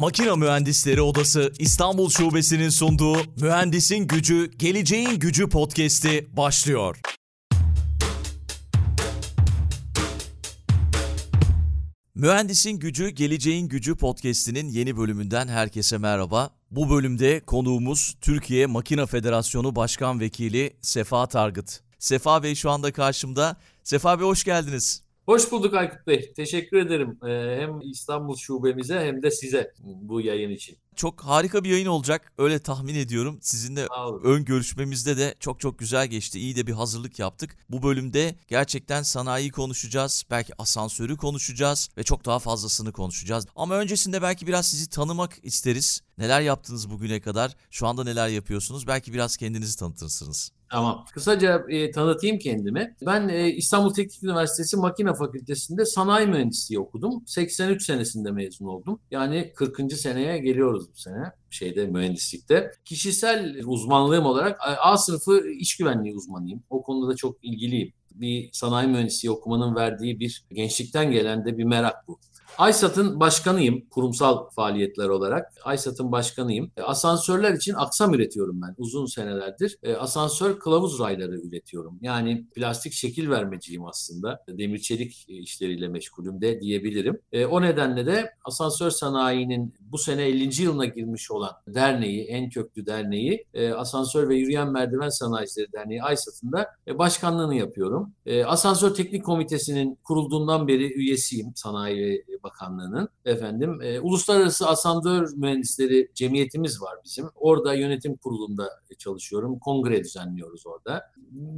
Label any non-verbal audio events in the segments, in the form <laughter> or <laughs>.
Makina Mühendisleri Odası İstanbul Şubesi'nin sunduğu Mühendisin Gücü, Geleceğin Gücü podcast'i başlıyor. Mühendisin Gücü, Geleceğin Gücü podcast'inin yeni bölümünden herkese merhaba. Bu bölümde konuğumuz Türkiye Makina Federasyonu Başkan Vekili Sefa Targıt. Sefa Bey şu anda karşımda. Sefa Bey hoş geldiniz. Hoş bulduk Aykut Bey. Teşekkür ederim ee, hem İstanbul şubemize hem de size bu yayın için. Çok harika bir yayın olacak. Öyle tahmin ediyorum. Sizinle ön görüşmemizde de çok çok güzel geçti. İyi de bir hazırlık yaptık. Bu bölümde gerçekten sanayi konuşacağız. Belki asansörü konuşacağız ve çok daha fazlasını konuşacağız. Ama öncesinde belki biraz sizi tanımak isteriz. Neler yaptınız bugüne kadar? Şu anda neler yapıyorsunuz? Belki biraz kendinizi tanıtırsınız. Tamam. Kısaca e, tanıtayım kendimi. Ben e, İstanbul Teknik Üniversitesi Makine Fakültesi'nde sanayi mühendisliği okudum. 83 senesinde mezun oldum. Yani 40. seneye geliyoruz bu sene şeyde mühendislikte. Kişisel uzmanlığım olarak A sınıfı iş güvenliği uzmanıyım. O konuda da çok ilgiliyim. Bir sanayi mühendisliği okumanın verdiği bir gençlikten gelen de bir merak bu. Aysat'ın başkanıyım kurumsal faaliyetler olarak. Aysat'ın başkanıyım. E, asansörler için aksam üretiyorum ben uzun senelerdir. E, asansör kılavuz rayları üretiyorum. Yani plastik şekil vermeciyim aslında. Demir çelik işleriyle meşgulüm de diyebilirim. E, o nedenle de asansör sanayinin bu sene 50. yılına girmiş olan derneği, en köklü derneği Asansör ve Yürüyen Merdiven Sanayicileri Derneği Aysat'ın da başkanlığını yapıyorum. Asansör Teknik Komitesi'nin kurulduğundan beri üyesiyim Sanayi Bakanlığı'nın. Efendim, e, Uluslararası Asansör Mühendisleri Cemiyetimiz var bizim. Orada yönetim kurulunda çalışıyorum. Kongre düzenliyoruz orada.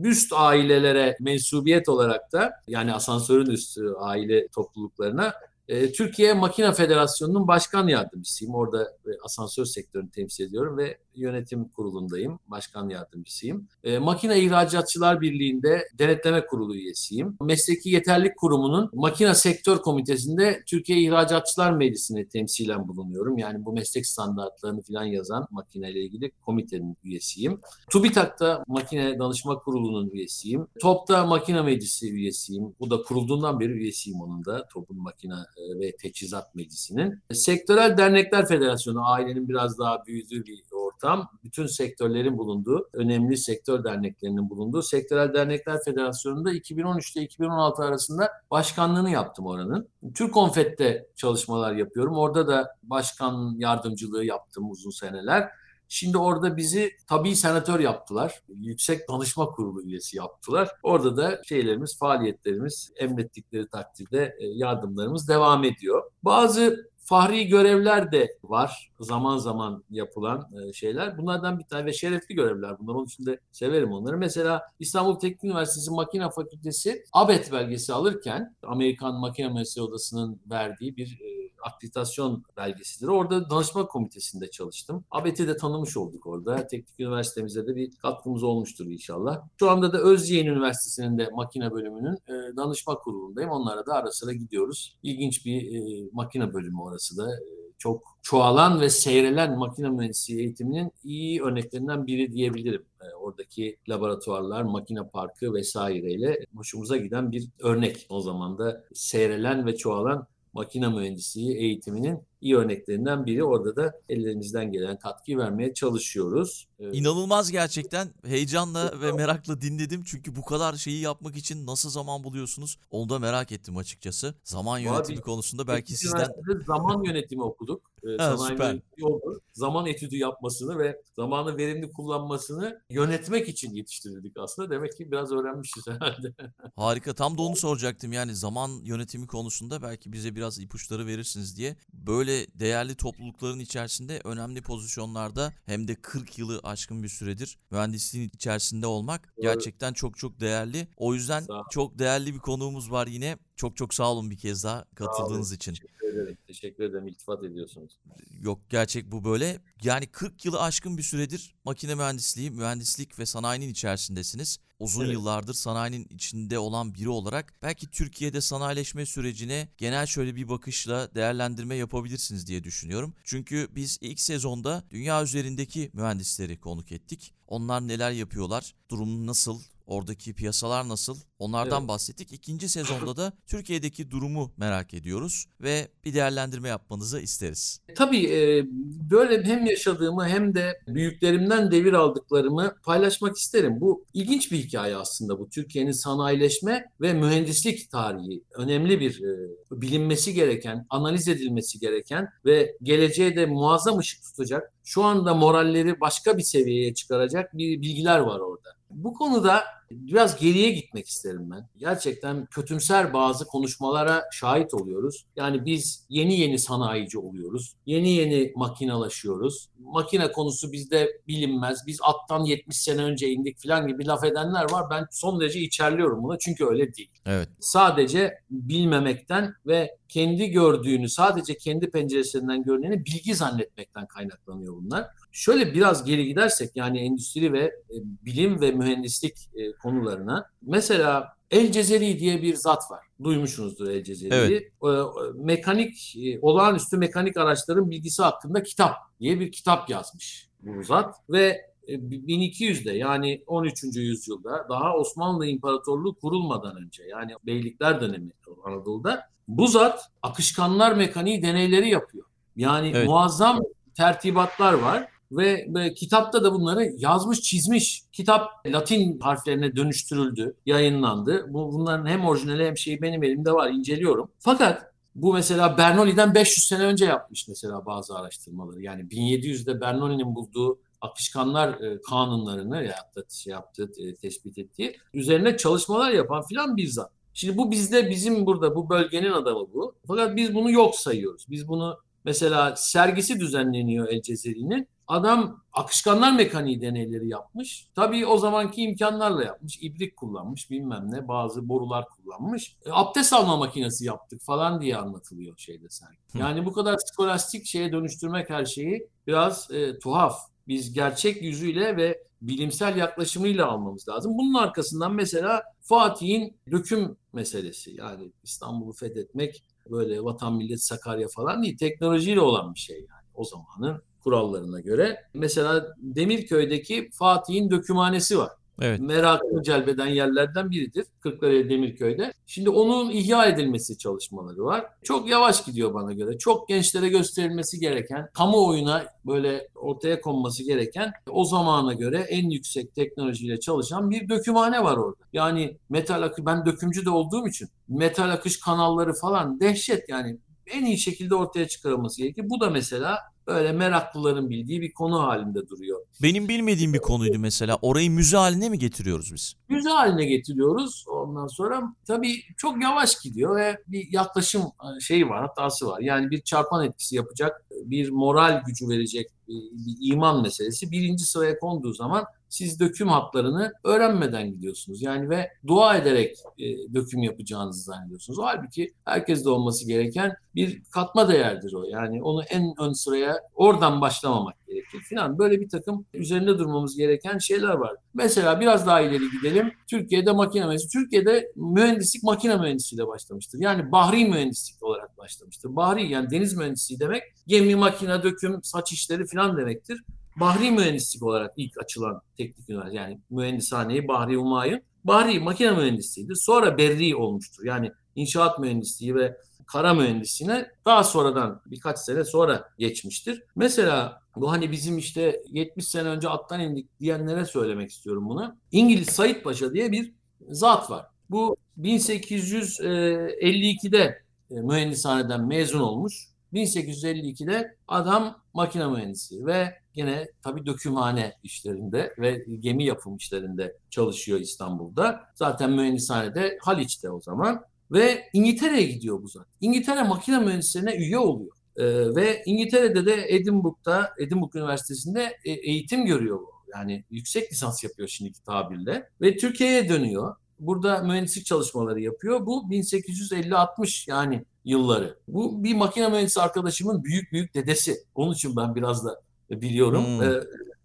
Üst ailelere mensubiyet olarak da yani asansörün üstü aile topluluklarına e, Türkiye Makina Federasyonu'nun başkan yardımcısıyım. Orada e, asansör sektörünü temsil ediyorum ve yönetim kurulundayım. Başkan yardımcısıyım. E, Makine İhracatçılar Birliği'nde denetleme kurulu üyesiyim. Mesleki Yeterlik Kurumu'nun Makina Sektör Komitesi'nde Türkiye İhracatçılar Meclisi'ne temsilen bulunuyorum. Yani bu meslek standartlarını falan yazan makine ile ilgili komitenin üyesiyim. TÜBİTAK'ta Makine Danışma Kurulu'nun üyesiyim. TOP'ta Makine Meclisi üyesiyim. Bu da kurulduğundan beri üyesiyim onun da. TOP'un Makine ve Teçhizat Meclisi'nin. Sektörel Dernekler Federasyonu ailenin biraz daha büyüdüğü bir ortam. Bütün sektörlerin bulunduğu, önemli sektör derneklerinin bulunduğu Sektörel Dernekler Federasyonu'nda 2013 ile 2016 arasında başkanlığını yaptım oranın. Türk Konfet'te çalışmalar yapıyorum. Orada da başkan yardımcılığı yaptım uzun seneler. Şimdi orada bizi tabii senatör yaptılar. Yüksek Danışma Kurulu üyesi yaptılar. Orada da şeylerimiz, faaliyetlerimiz emrettikleri takdirde e, yardımlarımız devam ediyor. Bazı fahri görevler de var. Zaman zaman yapılan e, şeyler. Bunlardan bir tane ve şerefli görevler bunlar. Onun için de severim onları. Mesela İstanbul Teknik Üniversitesi Makine Fakültesi ABET belgesi alırken Amerikan Makine Mühendisleri Odası'nın verdiği bir e, akreditasyon belgesidir. Orada danışma komitesinde çalıştım. ABET'i de tanımış olduk orada. Teknik üniversitemize de bir katkımız olmuştur inşallah. Şu anda da Özyeğin Üniversitesi'nin de makine bölümünün e, danışma kurulundayım. Onlara da ara sıra gidiyoruz. İlginç bir e, makine bölümü orası da. E, çok çoğalan ve seyrelen makine mühendisliği eğitiminin iyi örneklerinden biri diyebilirim. E, oradaki laboratuvarlar, makine parkı vesaireyle hoşumuza giden bir örnek. O zaman da seyrelen ve çoğalan makine mühendisliği eğitiminin iyi örneklerinden biri. Orada da ellerimizden gelen katkıyı vermeye çalışıyoruz. İnanılmaz gerçekten. Heyecanla ve merakla dinledim. Çünkü bu kadar şeyi yapmak için nasıl zaman buluyorsunuz? Onu da merak ettim açıkçası. Zaman yönetimi Abi, konusunda belki sizden... Zaman yönetimi okuduk. Ha, süper. Oldu. Zaman etüdü yapmasını ve zamanı verimli kullanmasını yönetmek için yetiştirildik aslında. Demek ki biraz öğrenmişiz <laughs> herhalde. Harika. Tam da onu soracaktım. Yani zaman yönetimi konusunda belki bize biraz ipuçları verirsiniz diye. Böyle değerli toplulukların içerisinde önemli pozisyonlarda hem de 40 yılı aşkın bir süredir mühendisliğin içerisinde olmak gerçekten çok çok değerli. O yüzden çok değerli bir konuğumuz var yine. Çok çok sağ olun bir kez daha katıldığınız için. Ederim. Teşekkür ederim. İltifat ediyorsunuz. Yok gerçek bu böyle. Yani 40 yılı aşkın bir süredir makine mühendisliği, mühendislik ve sanayinin içerisindesiniz. Uzun evet. yıllardır sanayinin içinde olan biri olarak belki Türkiye'de sanayileşme sürecine genel şöyle bir bakışla değerlendirme yapabilirsiniz diye düşünüyorum. Çünkü biz ilk sezonda dünya üzerindeki mühendisleri konuk ettik. Onlar neler yapıyorlar, durum nasıl, Oradaki piyasalar nasıl? Onlardan Evet. bahsettik. İkinci <coughs> sezonda da Türkiye'deki durumu merak ediyoruz ve bir değerlendirme yapmanızı isteriz. Tabii e, böyle hem yaşadığımı hem de büyüklerimden devir aldıklarımı paylaşmak isterim. Bu ilginç bir hikaye aslında bu. Türkiye'nin sanayileşme ve mühendislik tarihi önemli bir e, bilinmesi gereken, analiz edilmesi gereken ve geleceğe de muazzam ışık tutacak, şu anda moralleri başka bir seviyeye çıkaracak bir bilgiler var orada. Bu konuda biraz geriye gitmek isterim ben. Gerçekten kötümser bazı konuşmalara şahit oluyoruz. Yani biz yeni yeni sanayici oluyoruz. Yeni yeni makinalaşıyoruz. Makine konusu bizde bilinmez. Biz attan 70 sene önce indik falan gibi laf edenler var. Ben son derece içerliyorum buna çünkü öyle değil. Evet. Sadece bilmemekten ve kendi gördüğünü, sadece kendi penceresinden görüneni bilgi zannetmekten kaynaklanıyor bunlar. Şöyle biraz geri gidersek yani endüstri ve e, bilim ve mühendislik e, konularına. Mesela El Cezeri diye bir zat var. Duymuşsunuzdur El Cezeri'yi. Evet. E, Mekanik, e, olağanüstü mekanik araçların bilgisi hakkında kitap diye bir kitap yazmış bu zat. Ve e, 1200'de yani 13. yüzyılda daha Osmanlı İmparatorluğu kurulmadan önce yani Beylikler dönemi Anadolu'da bu zat akışkanlar mekaniği deneyleri yapıyor. Yani Evet. muazzam tertibatlar var ve, ve kitapta da bunları yazmış çizmiş. Kitap Latin harflerine dönüştürüldü, yayınlandı. Bu, bunların hem orijinali hem şeyi benim elimde var, inceliyorum. Fakat bu mesela Bernoulli'den 500 sene önce yapmış mesela bazı araştırmaları. Yani 1700'de Bernoulli'nin bulduğu akışkanlar e, kanunlarını ya da şey yaptığı, e, tespit ettiği üzerine çalışmalar yapan filan bir zat. Şimdi bu bizde bizim burada bu bölgenin adamı bu. Fakat biz bunu yok sayıyoruz. Biz bunu mesela sergisi düzenleniyor El Cezeri'nin. Adam akışkanlar mekaniği deneyleri yapmış. Tabii o zamanki imkanlarla yapmış. İbrik kullanmış bilmem ne bazı borular kullanmış. E, abdest alma makinesi yaptık falan diye anlatılıyor şeyde. Hı. Yani bu kadar skolastik şeye dönüştürmek her şeyi biraz e, tuhaf. Biz gerçek yüzüyle ve bilimsel yaklaşımıyla almamız lazım. Bunun arkasından mesela Fatih'in döküm meselesi yani İstanbul'u fethetmek böyle vatan millet Sakarya falan değil teknolojiyle olan bir şey yani o zamanın kurallarına göre. Mesela Demirköy'deki Fatih'in dökümhanesi var. Evet. Merakını celbeden yerlerden biridir. Kırklareli Demirköy'de. Şimdi onun ihya edilmesi çalışmaları var. Çok yavaş gidiyor bana göre. Çok gençlere gösterilmesi gereken, kamuoyuna böyle ortaya konması gereken o zamana göre en yüksek teknolojiyle çalışan bir dökümhane var orada. Yani metal akı ben dökümcü de olduğum için metal akış kanalları falan dehşet yani en iyi şekilde ortaya çıkarılması gerekir. Bu da mesela böyle meraklıların bildiği bir konu halinde duruyor. Benim bilmediğim bir konuydu mesela. Orayı müze haline mi getiriyoruz biz? Müze haline getiriyoruz. Ondan sonra tabii çok yavaş gidiyor ve bir yaklaşım e, şeyi var, hatası var. Yani bir çarpan etkisi yapacak, bir moral gücü verecek bir, bir iman meselesi birinci sıraya konduğu zaman siz döküm hatlarını öğrenmeden gidiyorsunuz. Yani ve dua ederek e, döküm yapacağınızı zannediyorsunuz. Halbuki herkeste olması gereken bir katma değerdir o. Yani onu en ön sıraya oradan başlamamak gerekir filan. Böyle bir takım üzerinde durmamız gereken şeyler var. Mesela biraz daha ileri gidelim. Türkiye'de makine mühendisliği. Türkiye'de mühendislik makine mühendisliğiyle başlamıştır. Yani bahri mühendislik olarak başlamıştır. Bahri yani deniz mühendisliği demek gemi, makine, döküm, saç işleri filan demektir. Bahri mühendislik olarak ilk açılan teknik üniversite yani mühendishaneyi Bahri Humayun. Bahri makine mühendisliğidir. Sonra berri olmuştur. Yani inşaat mühendisliği ve kara mühendisliğine daha sonradan birkaç sene sonra geçmiştir. Mesela bu hani bizim işte 70 sene önce attan indik diyenlere söylemek istiyorum bunu. İngiliz Said Paşa diye bir zat var. Bu 1852'de e, mühendishaneden mezun olmuş. 1852'de adam makine mühendisi ve yine tabii dökümhane işlerinde ve gemi yapım işlerinde çalışıyor İstanbul'da. Zaten mühendishanede Haliç'te o zaman ve İngiltere'ye gidiyor bu zat. İngiltere makine mühendislerine üye oluyor. Ee, ve İngiltere'de de Edinburgh'da, Edinburgh Üniversitesi'nde e, eğitim görüyor bu. Yani yüksek lisans yapıyor şimdiki tabirle. Ve Türkiye'ye dönüyor. Burada mühendislik çalışmaları yapıyor. Bu 1850-60 yani yılları. Bu bir makine mühendisi arkadaşımın büyük büyük dedesi. Onun için ben biraz da biliyorum. Hmm. Ee,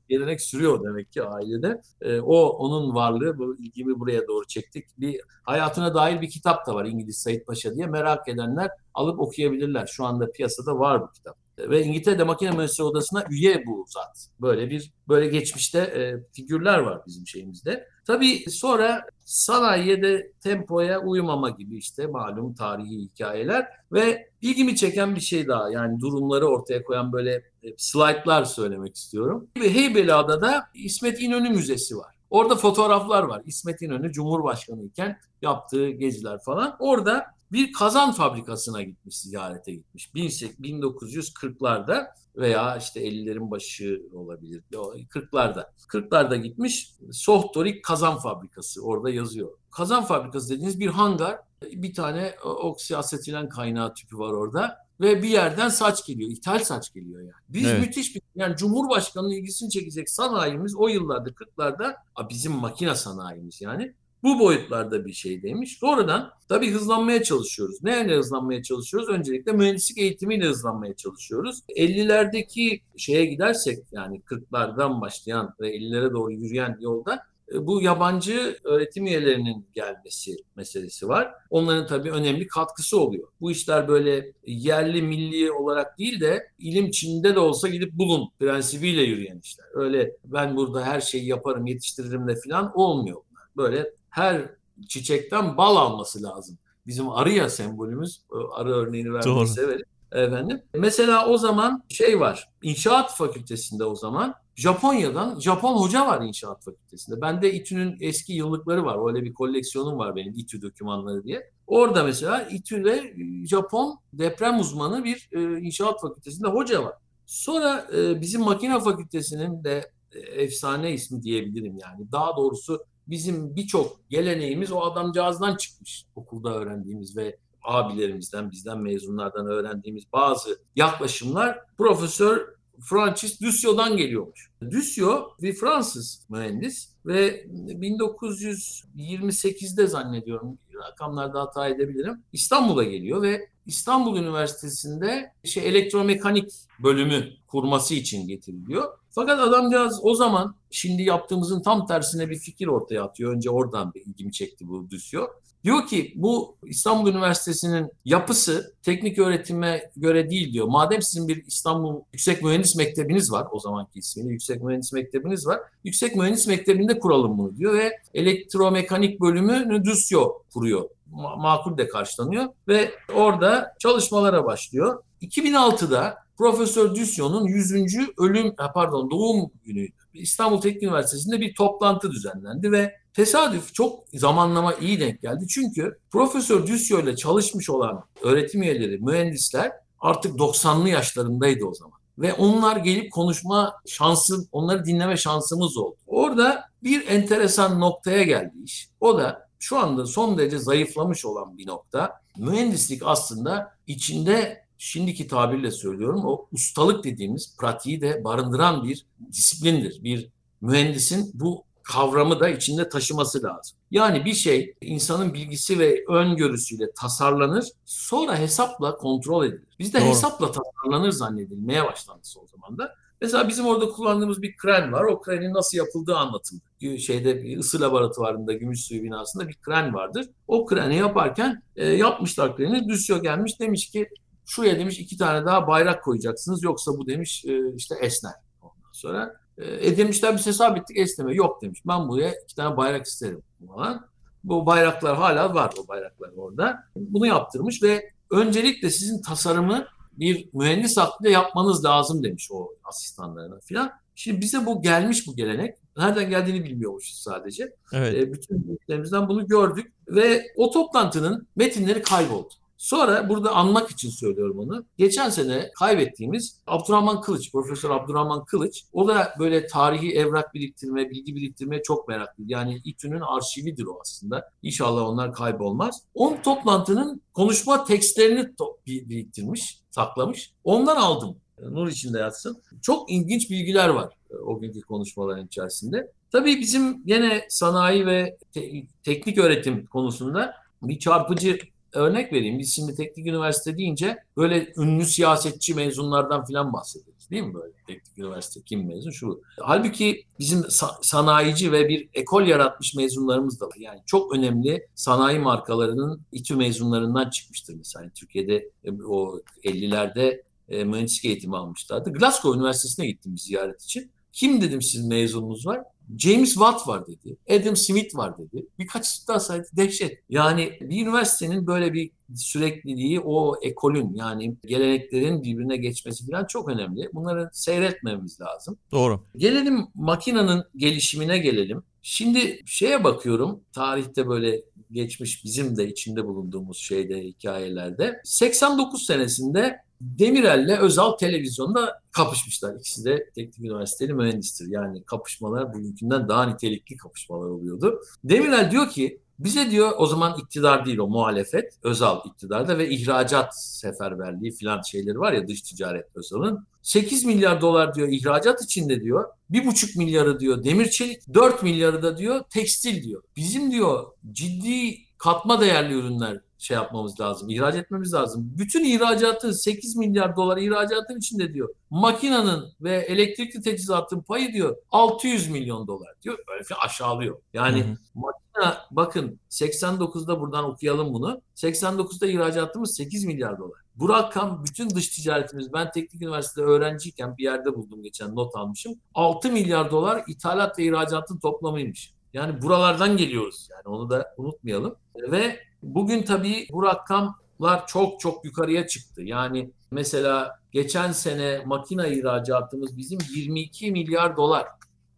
gelenek sürüyor demek ki ailede. Ee, o onun varlığı, bu ilgimi buraya doğru çektik. Bir hayatına dair bir kitap da var İngiliz Said Paşa diye. Merak edenler alıp okuyabilirler. Şu anda piyasada var bu kitap. Ve İngiltere'de makine mühendisleri odasına üye bu zat. Böyle bir böyle geçmişte e, figürler var bizim şeyimizde. Tabii sonra sanayiye de tempoya uyumama gibi işte malum tarihi hikayeler ve ilgimi çeken bir şey daha yani durumları ortaya koyan böyle e, slaytlar söylemek istiyorum. Heybeliada'da İsmet İnönü Müzesi var. Orada fotoğraflar var. İsmet İnönü Cumhurbaşkanı iken yaptığı geziler falan. Orada bir kazan fabrikasına gitmiş, ziyarete gitmiş. 1940'larda veya işte 50'lerin başı olabilir. 40'larda. 40'larda gitmiş. Sohtorik Kazan Fabrikası orada yazıyor. Kazan Fabrikası dediğiniz bir hangar. Bir tane oksiasetilen kaynağı tüpü var orada ve bir yerden saç geliyor. ithal saç geliyor yani. Biz evet. müthiş bir yani Cumhurbaşkanı'nın ilgisini çekecek sanayimiz o yıllarda 40'larda bizim makine sanayimiz yani bu boyutlarda bir şey demiş. Sonradan tabii hızlanmaya çalışıyoruz. Neyle hızlanmaya çalışıyoruz? Öncelikle mühendislik eğitimiyle hızlanmaya çalışıyoruz. 50'lerdeki şeye gidersek yani 40'lardan başlayan ve 50'lere doğru yürüyen yolda e, bu yabancı öğretim üyelerinin gelmesi meselesi var. Onların tabii önemli katkısı oluyor. Bu işler böyle yerli milli olarak değil de ilim Çin'de de olsa gidip bulun prensibiyle yürüyen işler. Öyle ben burada her şeyi yaparım, yetiştiririm de falan olmuyor. Böyle her çiçekten bal alması lazım. Bizim arı ya sembolümüz. Arı örneğini vermeyi severim. Efendim. Mesela o zaman şey var. İnşaat fakültesinde o zaman Japonya'dan Japon hoca var inşaat fakültesinde. Bende İTÜ'nün eski yıllıkları var. Öyle bir koleksiyonum var benim İTÜ dokümanları diye. Orada mesela İTÜ'de Japon deprem uzmanı bir e, inşaat fakültesinde hoca var. Sonra e, bizim makine fakültesinin de e, efsane ismi diyebilirim yani. Daha doğrusu bizim birçok geleneğimiz o adamcağızdan çıkmış okulda öğrendiğimiz ve abilerimizden, bizden mezunlardan öğrendiğimiz bazı yaklaşımlar Profesör Francis Ducio'dan geliyormuş. Ducio bir Fransız mühendis ve 1928'de zannediyorum rakamlarda hata edebilirim. İstanbul'a geliyor ve İstanbul Üniversitesi'nde şey elektromekanik bölümü kurması için getiriliyor. Fakat adamcağız o zaman şimdi yaptığımızın tam tersine bir fikir ortaya atıyor. Önce oradan bir ilgimi çekti bu Düsyo. Diyor ki bu İstanbul Üniversitesi'nin yapısı teknik öğretime göre değil diyor. Madem sizin bir İstanbul Yüksek Mühendis Mektebiniz var o zamanki ismiyle Yüksek Mühendis Mektebiniz var. Yüksek Mühendis Mektebi'nde kuralım bunu diyor ve elektromekanik bölümü Düsyo kuruyor. Ma- makul de karşılanıyor ve orada çalışmalara başlıyor. 2006'da Profesör Düsyon'un 100. ölüm pardon doğum günüydü. İstanbul Teknik Üniversitesi'nde bir toplantı düzenlendi ve tesadüf çok zamanlama iyi denk geldi. Çünkü Profesör Düsyo ile çalışmış olan öğretim üyeleri, mühendisler artık 90'lı yaşlarındaydı o zaman. Ve onlar gelip konuşma şansı, onları dinleme şansımız oldu. Orada bir enteresan noktaya geldi iş. O da şu anda son derece zayıflamış olan bir nokta. Mühendislik aslında içinde şimdiki tabirle söylüyorum o ustalık dediğimiz pratiği de barındıran bir disiplindir. Bir mühendisin bu kavramı da içinde taşıması lazım. Yani bir şey insanın bilgisi ve öngörüsüyle tasarlanır, sonra hesapla kontrol edilir. Bizde Doğru. hesapla tasarlanır zannedilmeye başlandı son zamanda. Mesela bizim orada kullandığımız bir kren var. O krenin nasıl yapıldığı anlatıldı. Şeyde ısı laboratuvarında gümüş suyu binasında bir kren vardır. O kreni yaparken e, yapmışlar kreni. Düzüyor gelmiş demiş ki şuraya demiş iki tane daha bayrak koyacaksınız yoksa bu demiş e, işte esner. Ondan sonra e, e demişler biz hesap ettik esneme. Yok demiş ben buraya iki tane bayrak isterim falan. Bu bayraklar hala var o bayraklar orada. Bunu yaptırmış ve öncelikle sizin tasarımı bir mühendis aklıyla yapmanız lazım demiş o asistanlarına filan. Şimdi bize bu gelmiş bu gelenek. Nereden geldiğini bilmiyormuşuz sadece. Evet. E, bütün büyüklerimizden bunu gördük ve o toplantının metinleri kayboldu. Sonra burada anmak için söylüyorum onu. Geçen sene kaybettiğimiz Abdurrahman Kılıç, Profesör Abdurrahman Kılıç. O da böyle tarihi evrak biriktirme, bilgi biriktirmeye çok meraklı. Yani İTÜ'nün arşividir o aslında. İnşallah onlar kaybolmaz. On toplantının konuşma tekstlerini biriktirmiş, saklamış. Ondan aldım. Nur içinde yatsın. Çok ilginç bilgiler var e, o günkü konuşmaların içerisinde. Tabii bizim yine sanayi ve te- teknik öğretim konusunda bir çarpıcı örnek vereyim. Biz şimdi teknik üniversite deyince böyle ünlü siyasetçi mezunlardan falan bahsediyoruz. Değil mi böyle teknik üniversite kim mezun şu. Halbuki bizim sanayici ve bir ekol yaratmış mezunlarımız da var. Yani çok önemli sanayi markalarının İTÜ mezunlarından çıkmıştır mesela. Türkiye'de e, o 50'lerde e, mühendislik eğitimi almışlardı. Glasgow Üniversitesi'ne gittim bir ziyaret için. Kim dedim sizin mezununuz var? James Watt var dedi. Adam Smith var dedi. Birkaç daha saydı. Dehşet. Yani bir üniversitenin böyle bir sürekliliği o ekolün yani geleneklerin birbirine geçmesi falan çok önemli. Bunları seyretmemiz lazım. Doğru. Gelelim makinenin gelişimine gelelim. Şimdi şeye bakıyorum tarihte böyle geçmiş bizim de içinde bulunduğumuz şeyde hikayelerde 89 senesinde Demirel'le Özal televizyonda kapışmışlar. İkisi de teknik üniversiteli mühendistir. Yani kapışmalar bugünkünden daha nitelikli kapışmalar oluyordu. Demirel diyor ki bize diyor o zaman iktidar değil o muhalefet. Özal iktidarda ve ihracat seferberliği filan şeyleri var ya dış ticaret Özal'ın. 8 milyar dolar diyor ihracat içinde diyor. 1,5 milyarı diyor demir çelik, 4 milyarı da diyor tekstil diyor. Bizim diyor ciddi katma değerli ürünler şey yapmamız lazım, ihraç etmemiz lazım. Bütün ihracatın 8 milyar dolar ihracatın içinde diyor. Makinanın ve elektrikli teçhizatın payı diyor 600 milyon dolar diyor. Böyle bir aşağılıyor. Yani hı hı. makina bakın 89'da buradan okuyalım bunu. 89'da ihracatımız 8 milyar dolar. Bu rakam bütün dış ticaretimiz ben teknik üniversitede öğrenciyken bir yerde buldum geçen not almışım. 6 milyar dolar ithalat ve ihracatın toplamıymış. Yani buralardan geliyoruz. Yani onu da unutmayalım. Ve bugün tabii bu rakamlar çok çok yukarıya çıktı. Yani mesela geçen sene makine ihracatımız bizim 22 milyar dolar.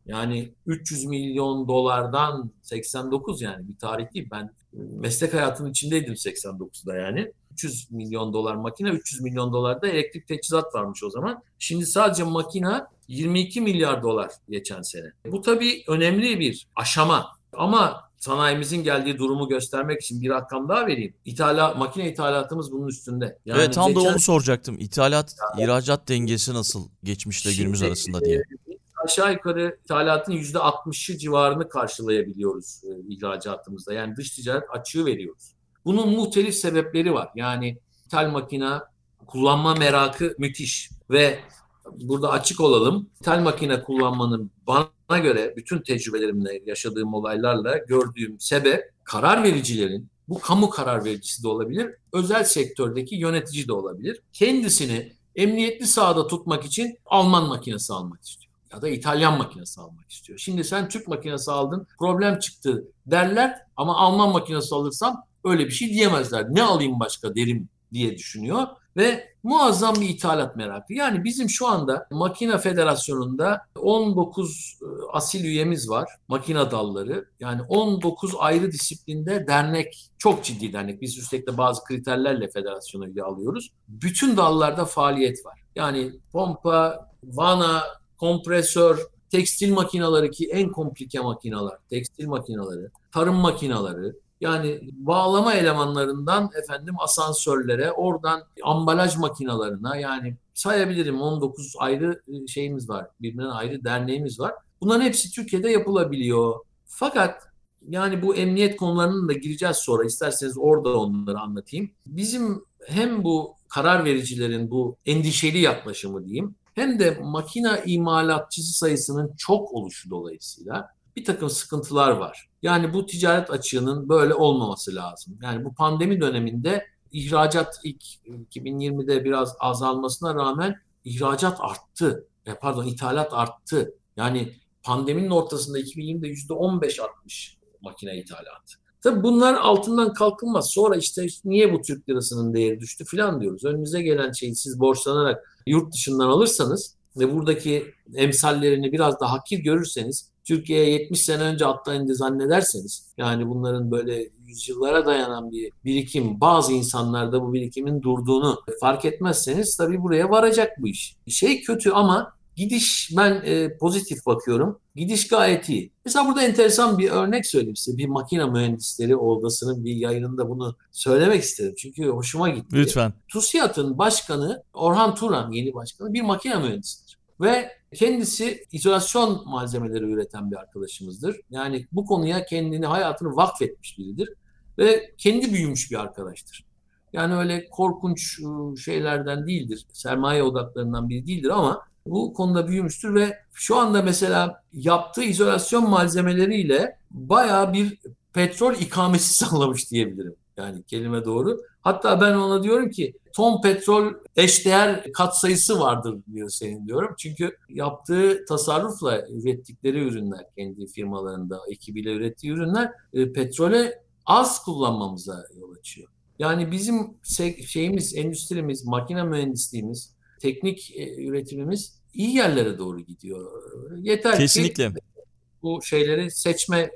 Yani 300 milyon dolardan 89 yani bir tarih değil. Ben meslek hayatının içindeydim 89'da yani. 300 milyon dolar makine, 300 milyon dolar da elektrik teçhizat varmış o zaman. Şimdi sadece makina 22 milyar dolar geçen sene. Bu tabii önemli bir aşama. Ama sanayimizin geldiği durumu göstermek için bir rakam daha vereyim. İthala, makine ithalatımız bunun üstünde. Yani evet tam geçen... da onu soracaktım. İthalat, yani, ihracat dengesi nasıl geçmişle günümüz arasında diye. E, aşağı yukarı ithalatın %60'ı civarını karşılayabiliyoruz e, ihracatımızda. Yani dış ticaret açığı veriyoruz. Bunun muhtelif sebepleri var. Yani ithal makina kullanma merakı müthiş ve burada açık olalım. İthal makine kullanmanın bana göre bütün tecrübelerimle yaşadığım olaylarla gördüğüm sebep karar vericilerin bu kamu karar vericisi de olabilir, özel sektördeki yönetici de olabilir. Kendisini emniyetli sahada tutmak için Alman makinesi almak istiyor ya da İtalyan makinesi almak istiyor. Şimdi sen Türk makinesi aldın, problem çıktı derler ama Alman makinesi alırsam öyle bir şey diyemezler. Ne alayım başka derim diye düşünüyor ve muazzam bir ithalat merakı. Yani bizim şu anda Makine Federasyonu'nda 19 e, asil üyemiz var. Makine dalları. Yani 19 ayrı disiplinde dernek, çok ciddi dernek. Biz üstelik de bazı kriterlerle federasyona üye alıyoruz. Bütün dallarda faaliyet var. Yani pompa, vana, kompresör, tekstil makineleri ki en komplike makineler, tekstil makineleri, tarım makineleri, yani bağlama elemanlarından efendim asansörlere, oradan ambalaj makinalarına yani sayabilirim 19 ayrı e, şeyimiz var. Birbirinden ayrı derneğimiz var. Bunların hepsi Türkiye'de yapılabiliyor. Fakat yani bu emniyet konularının da gireceğiz sonra. isterseniz orada onları anlatayım. Bizim hem bu karar vericilerin bu endişeli yaklaşımı diyeyim hem de makina imalatçısı sayısının çok oluşu dolayısıyla bir takım sıkıntılar var. Yani bu ticaret açığının böyle olmaması lazım. Yani bu pandemi döneminde ihracat ilk 2020'de biraz azalmasına rağmen ihracat arttı. E, pardon ithalat arttı. Yani pandeminin ortasında 2020'de %15 artmış makine ithalatı. Tabii bunlar altından kalkılmaz. Sonra işte niye bu Türk lirasının değeri düştü filan diyoruz. Önünüze gelen şeyi siz borçlanarak yurt dışından alırsanız ve buradaki emsallerini biraz da hakir görürseniz Türkiye'ye 70 sene önce atlayınca zannederseniz yani bunların böyle yüzyıllara dayanan bir birikim bazı insanlarda bu birikimin durduğunu fark etmezseniz tabii buraya varacak bu iş. Şey kötü ama gidiş ben e, pozitif bakıyorum. Gidiş gayet iyi. Mesela burada enteresan bir örnek söyleyeyim size. Bir makine mühendisleri odasının bir yayınında bunu söylemek istedim. Çünkü hoşuma gitti. Lütfen. TUSİAD'ın başkanı Orhan Turan yeni başkanı bir makine mühendisidir. Ve kendisi izolasyon malzemeleri üreten bir arkadaşımızdır. Yani bu konuya kendini, hayatını vakfetmiş biridir. Ve kendi büyümüş bir arkadaştır. Yani öyle korkunç ıı, şeylerden değildir. Sermaye odaklarından biri değildir ama bu konuda büyümüştür ve şu anda mesela yaptığı izolasyon malzemeleriyle bayağı bir petrol ikamesi <laughs> sağlamış diyebilirim. Yani kelime doğru. Hatta ben ona diyorum ki ton petrol eşdeğer katsayısı vardır diyor senin diyorum. Çünkü yaptığı tasarrufla ürettikleri ürünler kendi firmalarında ekibiyle ürettiği ürünler e, petrole az kullanmamıza yol açıyor. Yani bizim şeyimiz, endüstrimiz, makine mühendisliğimiz, teknik e, üretimimiz iyi yerlere doğru gidiyor. Yeter Kesinlikle. ki bu şeyleri seçme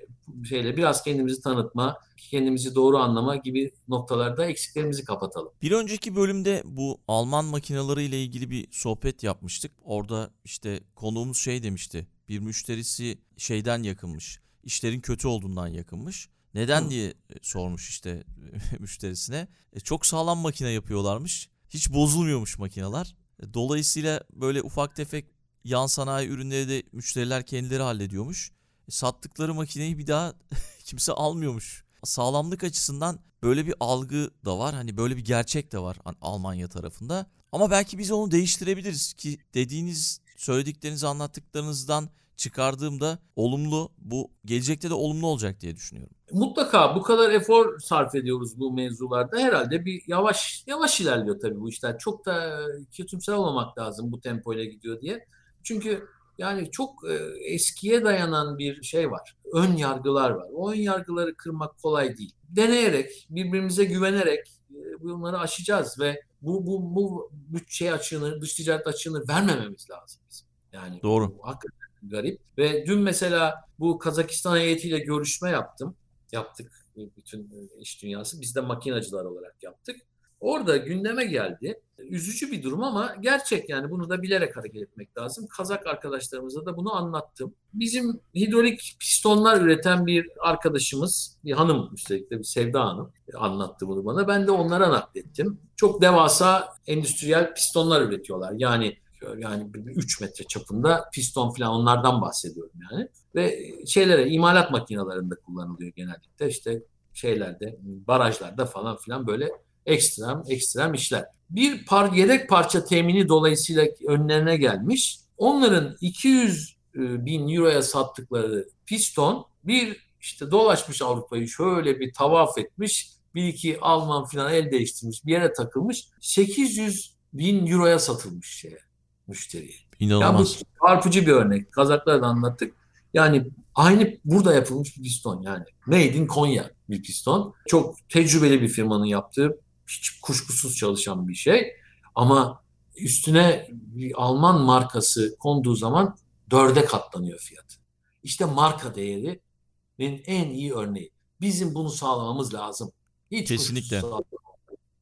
şeyle biraz kendimizi tanıtma, kendimizi doğru anlama gibi noktalarda eksiklerimizi kapatalım. Bir önceki bölümde bu Alman makineleri ile ilgili bir sohbet yapmıştık. Orada işte konuğumuz şey demişti. Bir müşterisi şeyden yakınmış. İşlerin kötü olduğundan yakınmış. Neden Hı. diye e, sormuş işte <laughs> müşterisine. E, çok sağlam makine yapıyorlarmış. Hiç bozulmuyormuş makineler. E, dolayısıyla böyle ufak tefek yan sanayi ürünleri de müşteriler kendileri hallediyormuş. E, sattıkları makineyi bir daha <laughs> kimse almıyormuş. Sağlamlık açısından böyle bir algı da var. Hani böyle bir gerçek de var Almanya tarafında. Ama belki biz onu değiştirebiliriz ki dediğiniz, söylediklerinizi anlattıklarınızdan çıkardığımda olumlu bu gelecekte de olumlu olacak diye düşünüyorum. Mutlaka bu kadar efor sarf ediyoruz bu mevzularda. Herhalde bir yavaş yavaş ilerliyor tabii bu işler. Çok da kötümser olmamak lazım bu tempoyla gidiyor diye. Çünkü yani çok e, eskiye dayanan bir şey var. Ön yargılar var. O ön yargıları kırmak kolay değil. Deneyerek, birbirimize güvenerek e, bunları aşacağız ve bu bu bu bütçe açığını, dış ticaret açığını vermememiz lazım bizim. Yani Doğru. Bu, hakikaten garip. Ve dün mesela bu Kazakistan heyetiyle görüşme yaptım. Yaptık bütün iş dünyası. Biz de makinacılar olarak yaptık. Orada gündeme geldi. Üzücü bir durum ama gerçek yani bunu da bilerek hareket etmek lazım. Kazak arkadaşlarımıza da bunu anlattım. Bizim hidrolik pistonlar üreten bir arkadaşımız, bir hanım üstelik de bir Sevda Hanım anlattı bunu bana. Ben de onlara naklettim. Çok devasa endüstriyel pistonlar üretiyorlar. Yani yani 3 metre çapında piston falan onlardan bahsediyorum yani. Ve şeylere imalat makinelerinde kullanılıyor genellikle. İşte şeylerde, barajlarda falan filan böyle ekstrem ekstrem işler. Bir par yedek parça temini dolayısıyla önlerine gelmiş. Onların 200 e, bin euroya sattıkları piston bir işte dolaşmış Avrupa'yı şöyle bir tavaf etmiş. Bir iki Alman falan el değiştirmiş bir yere takılmış. 800 bin euroya satılmış şeye müşteriye. İnanılmaz. Ya bu çarpıcı bir örnek. Kazaklar da anlattık. Yani aynı burada yapılmış bir piston yani. Made in Konya bir piston. Çok tecrübeli bir firmanın yaptığı hiç kuşkusuz çalışan bir şey. Ama üstüne bir Alman markası konduğu zaman dörde katlanıyor fiyatı. İşte marka değerinin en iyi örneği. Bizim bunu sağlamamız lazım. Hiç Kesinlikle.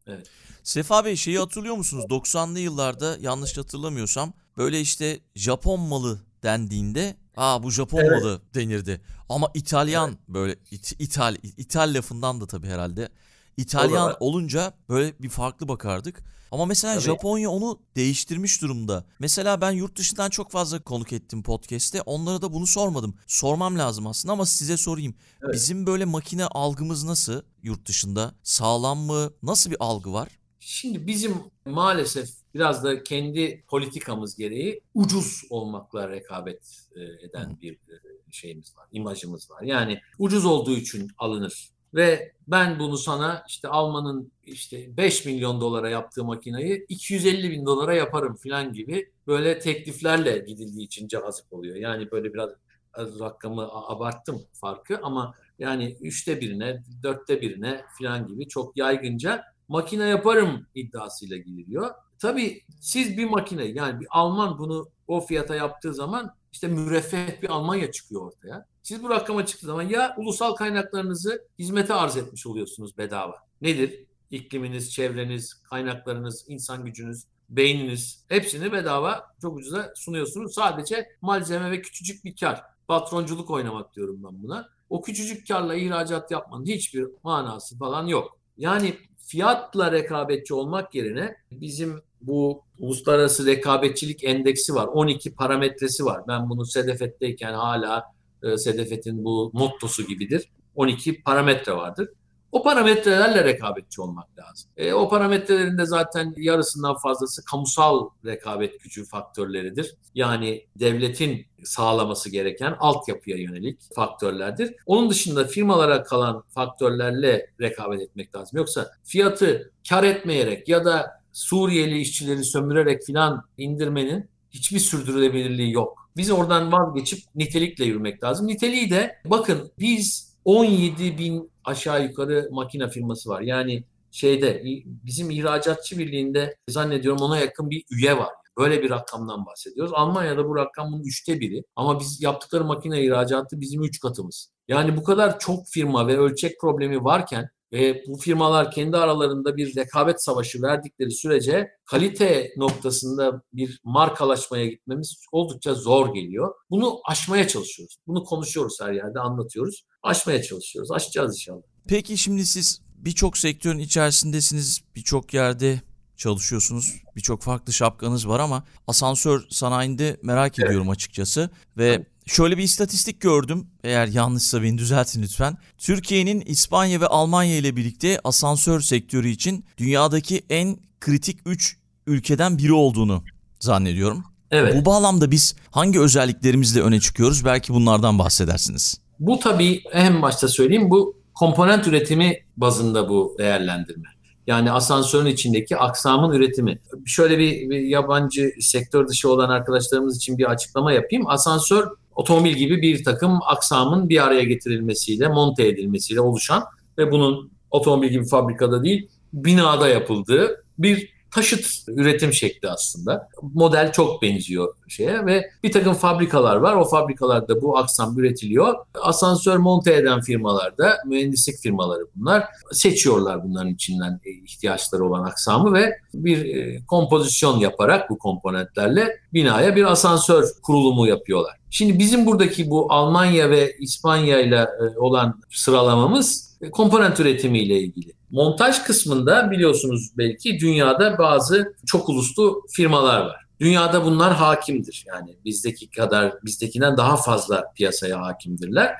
Evet. Sefa Bey şeyi hatırlıyor musunuz? 90'lı yıllarda yanlış hatırlamıyorsam böyle işte Japon malı dendiğinde aa bu Japon evet. malı denirdi. Ama İtalyan evet. böyle it, İtal İtal lafından da tabii herhalde. İtalyan olunca böyle bir farklı bakardık. Ama mesela Tabii. Japonya onu değiştirmiş durumda. Mesela ben yurt dışından çok fazla konuk ettim podcast'te. Onlara da bunu sormadım. Sormam lazım aslında ama size sorayım. Evet. Bizim böyle makine algımız nasıl yurt dışında? Sağlam mı? Nasıl bir algı var? Şimdi bizim maalesef biraz da kendi politikamız gereği ucuz olmakla rekabet e, eden bir e, şeyimiz var, imajımız var. Yani ucuz olduğu için alınır ve ben bunu sana işte Alman'ın işte 5 milyon dolara yaptığı makinayı 250 bin dolara yaparım falan gibi böyle tekliflerle gidildiği için cazip oluyor. Yani böyle biraz rakamı abarttım farkı ama yani üçte birine, dörtte birine falan gibi çok yaygınca makine yaparım iddiasıyla gidiliyor. Tabii siz bir makine yani bir Alman bunu o fiyata yaptığı zaman işte müreffeh bir Almanya çıkıyor ortaya. Siz bu rakama çıktığı zaman ya ulusal kaynaklarınızı hizmete arz etmiş oluyorsunuz bedava. Nedir? İkliminiz, çevreniz, kaynaklarınız, insan gücünüz, beyniniz hepsini bedava çok ucuza sunuyorsunuz. Sadece malzeme ve küçücük bir kar. Patronculuk oynamak diyorum ben buna. O küçücük karla ihracat yapmanın hiçbir manası falan yok. Yani fiyatla rekabetçi olmak yerine bizim bu uluslararası rekabetçilik endeksi var. 12 parametresi var. Ben bunu Sedefet'teyken hala e, Sedefet'in bu mottosu gibidir. 12 parametre vardır. O parametrelerle rekabetçi olmak lazım. E, o parametrelerin de zaten yarısından fazlası kamusal rekabet gücü faktörleridir. Yani devletin sağlaması gereken altyapıya yönelik faktörlerdir. Onun dışında firmalara kalan faktörlerle rekabet etmek lazım. Yoksa fiyatı kar etmeyerek ya da Suriyeli işçileri sömürerek filan indirmenin hiçbir sürdürülebilirliği yok. Biz oradan vazgeçip nitelikle yürümek lazım. Niteliği de bakın biz 17 bin aşağı yukarı makine firması var. Yani şeyde bizim ihracatçı birliğinde zannediyorum ona yakın bir üye var. Böyle bir rakamdan bahsediyoruz. Almanya'da bu rakam bunun üçte biri. Ama biz yaptıkları makine ihracatı bizim üç katımız. Yani bu kadar çok firma ve ölçek problemi varken ve bu firmalar kendi aralarında bir rekabet savaşı verdikleri sürece kalite noktasında bir markalaşmaya gitmemiz oldukça zor geliyor. Bunu aşmaya çalışıyoruz. Bunu konuşuyoruz her yerde, anlatıyoruz. Aşmaya çalışıyoruz. Aşacağız inşallah. Peki şimdi siz birçok sektörün içerisindesiniz. Birçok yerde çalışıyorsunuz. Birçok farklı şapkanız var ama asansör sanayinde merak evet. ediyorum açıkçası. Ve şöyle bir istatistik gördüm. Eğer yanlışsa beni düzeltin lütfen. Türkiye'nin İspanya ve Almanya ile birlikte asansör sektörü için dünyadaki en kritik 3 ülkeden biri olduğunu zannediyorum. Evet. Bu bağlamda biz hangi özelliklerimizle öne çıkıyoruz? Belki bunlardan bahsedersiniz. Bu tabii en başta söyleyeyim bu komponent üretimi bazında bu değerlendirme. Yani asansörün içindeki aksamın üretimi. Şöyle bir, bir yabancı sektör dışı olan arkadaşlarımız için bir açıklama yapayım. Asansör otomobil gibi bir takım aksamın bir araya getirilmesiyle, monte edilmesiyle oluşan ve bunun otomobil gibi fabrikada değil, binada yapıldığı bir taşıt üretim şekli aslında. Model çok benziyor şeye ve bir takım fabrikalar var. O fabrikalarda bu aksam üretiliyor. Asansör monte eden firmalarda, mühendislik firmaları bunlar. Seçiyorlar bunların içinden e, ihtiyaçları olan aksamı ve bir e, kompozisyon yaparak bu komponentlerle binaya bir asansör kurulumu yapıyorlar. Şimdi bizim buradaki bu Almanya ve İspanya ile olan sıralamamız komponent üretimiyle ilgili. Montaj kısmında biliyorsunuz belki dünyada bazı çok uluslu firmalar var. Dünyada bunlar hakimdir. Yani bizdeki kadar, bizdekinden daha fazla piyasaya hakimdirler.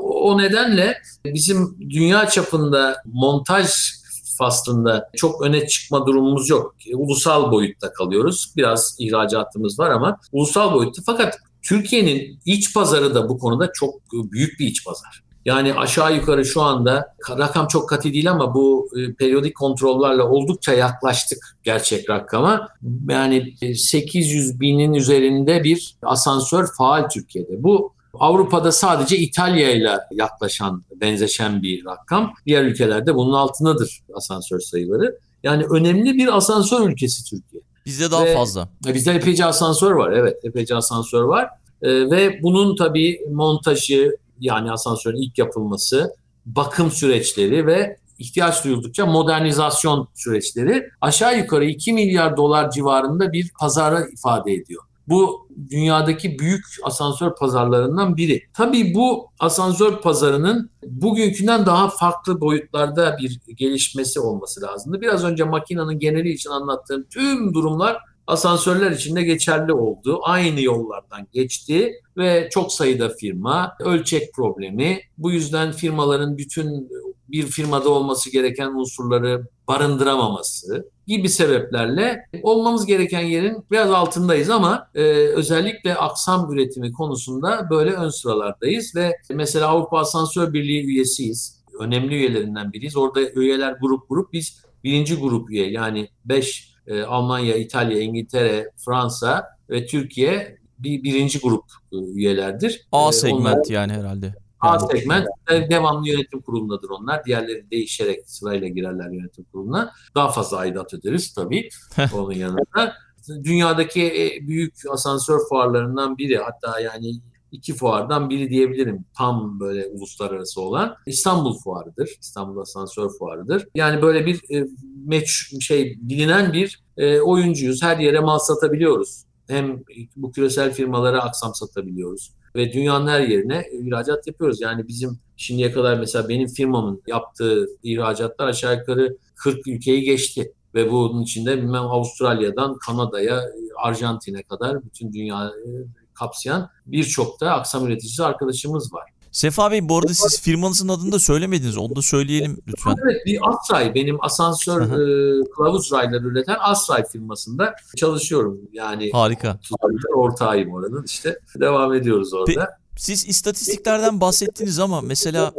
O nedenle bizim dünya çapında montaj faslında çok öne çıkma durumumuz yok. Ulusal boyutta kalıyoruz. Biraz ihracatımız var ama ulusal boyutta. Fakat Türkiye'nin iç pazarı da bu konuda çok büyük bir iç pazar. Yani aşağı yukarı şu anda rakam çok katı değil ama bu e, periyodik kontrollerle oldukça yaklaştık gerçek rakama. Yani 800 e, binin üzerinde bir asansör faal Türkiye'de. Bu Avrupa'da sadece İtalya ile yaklaşan, benzeşen bir rakam. Diğer ülkelerde bunun altındadır asansör sayıları. Yani önemli bir asansör ülkesi Türkiye. Bizde daha ve, fazla. Bizde epeyce asansör var. Evet, epeyce asansör var. Ee, ve bunun tabii montajı, yani asansörün ilk yapılması, bakım süreçleri ve ihtiyaç duyuldukça modernizasyon süreçleri aşağı yukarı 2 milyar dolar civarında bir pazara ifade ediyor. Bu dünyadaki büyük asansör pazarlarından biri. Tabii bu asansör pazarının bugünkünden daha farklı boyutlarda bir gelişmesi olması lazımdı. Biraz önce makinenin geneli için anlattığım tüm durumlar asansörler için de geçerli oldu. Aynı yollardan geçti ve çok sayıda firma ölçek problemi. Bu yüzden firmaların bütün bir firmada olması gereken unsurları barındıramaması gibi sebeplerle olmamız gereken yerin biraz altındayız ama e, özellikle aksam üretimi konusunda böyle ön sıralardayız ve mesela Avrupa Asansör Birliği üyesiyiz. Önemli üyelerinden biriyiz. Orada üyeler grup grup biz birinci grup üye yani 5 e, Almanya, İtalya, İngiltere, Fransa ve Türkiye bir birinci grup e, üyelerdir. A e, segment onlar, yani herhalde. A segment devamlı yönetim kurulundadır onlar. Diğerleri değişerek sırayla girerler yönetim kuruluna. Daha fazla aidat öderiz tabii onun yanında. Dünyadaki büyük asansör fuarlarından biri hatta yani iki fuardan biri diyebilirim. Tam böyle uluslararası olan İstanbul Fuarı'dır. İstanbul Asansör Fuarı'dır. Yani böyle bir e, meç şey bilinen bir e, oyuncuyuz. Her yere mal satabiliyoruz. Hem bu küresel firmalara aksam satabiliyoruz ve dünyanın her yerine ihracat yapıyoruz. Yani bizim şimdiye kadar mesela benim firmamın yaptığı ihracatlar aşağı yukarı 40 ülkeyi geçti. Ve bunun içinde bilmem Avustralya'dan Kanada'ya, Arjantin'e kadar bütün dünya kapsayan birçok da aksam üreticisi arkadaşımız var. Sefa Bey bu arada siz firmanızın adını da söylemediniz. Onu da söyleyelim lütfen. Evet bir Asray benim asansör e, kılavuz rayları üreten Asray firmasında çalışıyorum. Yani Harika. ortağıyım oranın işte. Devam ediyoruz orada. Pe- siz istatistiklerden bahsettiniz ama mesela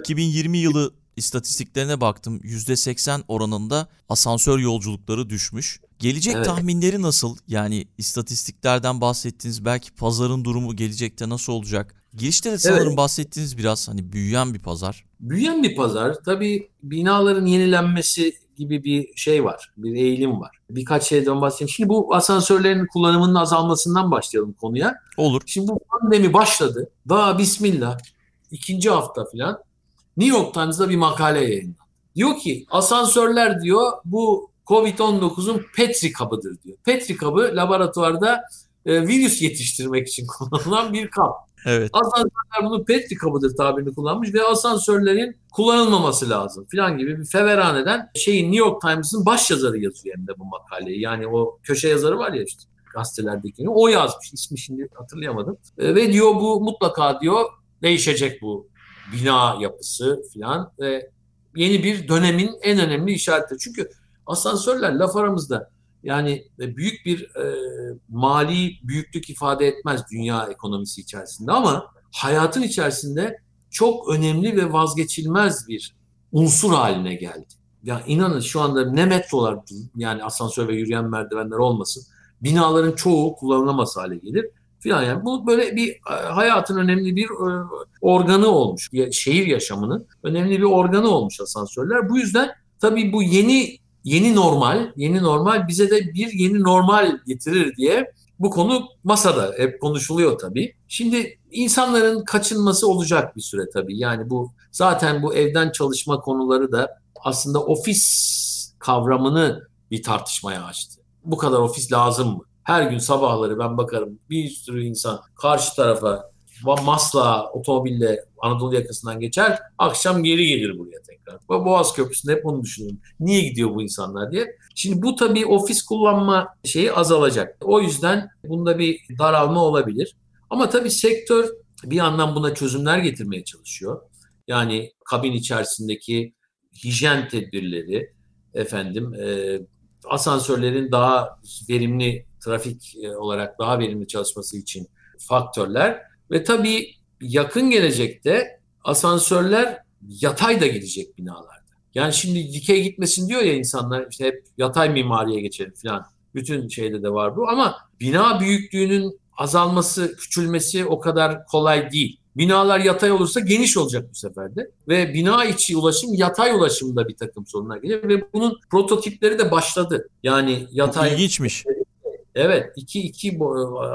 2020 yılı istatistiklerine baktım. %80 oranında asansör yolculukları düşmüş. Gelecek evet. tahminleri nasıl? Yani istatistiklerden bahsettiniz. Belki pazarın durumu gelecekte nasıl olacak? Girişte de sanırım evet. bahsettiğiniz biraz hani büyüyen bir pazar. Büyüyen bir pazar. Tabii binaların yenilenmesi gibi bir şey var. Bir eğilim var. Birkaç şeyden bahsedeyim. Şimdi bu asansörlerin kullanımının azalmasından başlayalım konuya. Olur. Şimdi bu pandemi başladı. Daha bismillah. ikinci hafta falan. New York Times'da bir makale yayınlandı. Diyor ki asansörler diyor bu Covid-19'un Petri kabıdır diyor. Petri kabı laboratuvarda e, virüs yetiştirmek için <laughs> kullanılan bir kap. Evet. Asansörler bunu Petri kabıdır tabirini kullanmış ve asansörlerin kullanılmaması lazım filan gibi bir feveraneden şeyin New York Times'ın baş yazarı yazıyor hem de bu makaleyi. Yani o köşe yazarı var ya işte gazetelerdeki o yazmış. ismi şimdi hatırlayamadım. E, ve diyor bu mutlaka diyor değişecek bu bina yapısı filan ve yeni bir dönemin en önemli işareti. Çünkü asansörler laf aramızda yani e, büyük bir e, mali büyüklük ifade etmez dünya ekonomisi içerisinde ama hayatın içerisinde çok önemli ve vazgeçilmez bir unsur haline geldi. Ya inanın şu anda ne metrolar yani asansör ve yürüyen merdivenler olmasın binaların çoğu kullanılamaz hale gelir filan yani bu böyle bir e, hayatın önemli bir e, organı olmuş. Şehir yaşamının önemli bir organı olmuş asansörler. Bu yüzden tabii bu yeni yeni normal, yeni normal bize de bir yeni normal getirir diye bu konu masada hep konuşuluyor tabii. Şimdi insanların kaçınması olacak bir süre tabii. Yani bu zaten bu evden çalışma konuları da aslında ofis kavramını bir tartışmaya açtı. Bu kadar ofis lazım mı? Her gün sabahları ben bakarım bir sürü insan karşı tarafa Masla otomobille Anadolu yakasından geçer. Akşam geri gelir buraya tekrar. Boğaz Köprüsü'nde hep onu düşünüyorum. Niye gidiyor bu insanlar diye. Şimdi bu tabii ofis kullanma şeyi azalacak. O yüzden bunda bir daralma olabilir. Ama tabii sektör bir yandan buna çözümler getirmeye çalışıyor. Yani kabin içerisindeki hijyen tedbirleri, efendim e, asansörlerin daha verimli trafik e, olarak daha verimli çalışması için faktörler ve tabii yakın gelecekte asansörler yatay da gidecek binalarda. Yani şimdi dikey gitmesin diyor ya insanlar işte hep yatay mimariye geçelim falan. Bütün şeyde de var bu ama bina büyüklüğünün azalması, küçülmesi o kadar kolay değil. Binalar yatay olursa geniş olacak bu sefer de. Ve bina içi ulaşım yatay ulaşımda bir takım sorunlar geliyor. Ve bunun prototipleri de başladı. Yani yatay... İlginçmiş. Evet iki iki